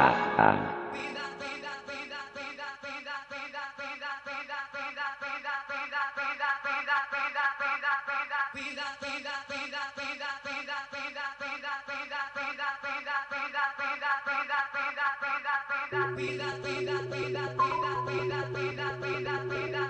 Cuida, cuida, cuida, cuida, cuida, cuida, cuida, cuida.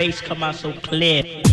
bass come out so clear.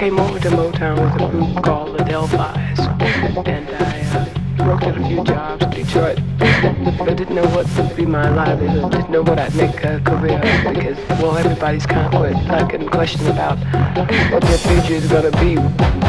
Came over to Motown with a group called the Delphis, and I uh, worked at a few jobs in Detroit. I didn't know what would be my livelihood, didn't know what I'd make a career because, well, everybody's kind of like in question about what their future is going to be.